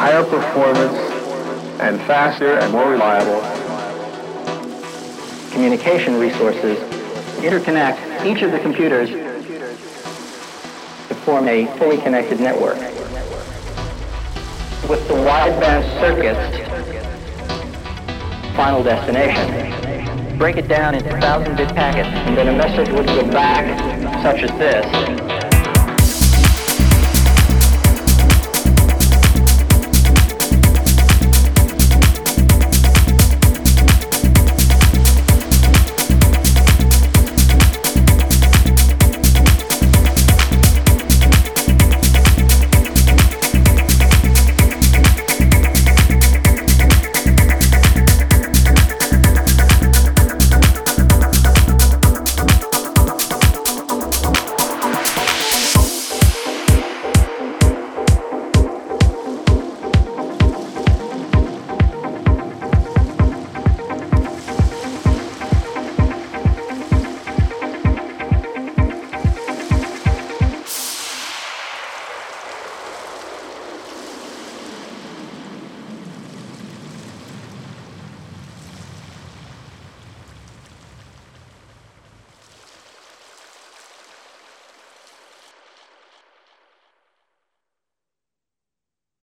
higher performance and faster and more reliable communication resources interconnect each of the computers to form a fully connected network. With the wideband circuits, final destination, break it down into thousand bit packets, and then a message would go back, such as this,